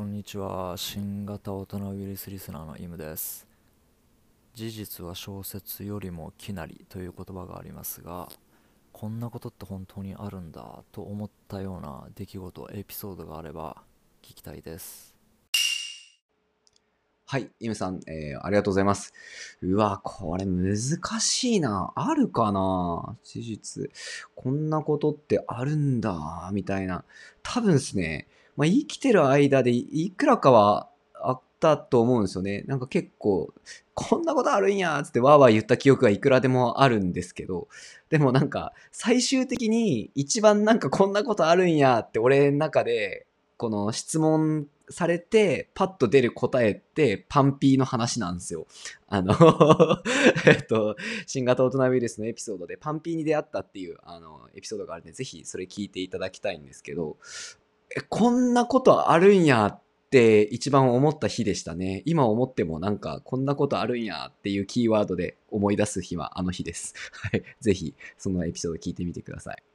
こんにちは新型大人ウイルスリスナーのイムです事実は小説よりもきなりという言葉がありますがこんなことって本当にあるんだと思ったような出来事エピソードがあれば聞きたいですはい、イムさん、えーありがとうございます。うわ、これ難しいな。あるかな？事実。こんなことってあるんだ、みたいな。多分ですね、まあ、生きてる間でいくらかはあったと思うんですよね。なんか結構、こんなことあるんやつってわーわー言った記憶がいくらでもあるんですけど、でもなんか、最終的に一番なんかこんなことあるんやって俺の中で、この質問されて、パッと出る答えって、パンピーの話なんですよ。あの、えっと、新型大人ウイルスのエピソードで、パンピーに出会ったっていう、あの、エピソードがあるんで、ぜひそれ聞いていただきたいんですけど、え、こんなことあるんやって一番思った日でしたね。今思ってもなんか、こんなことあるんやっていうキーワードで思い出す日はあの日です。はい。ぜひ、そのエピソード聞いてみてください。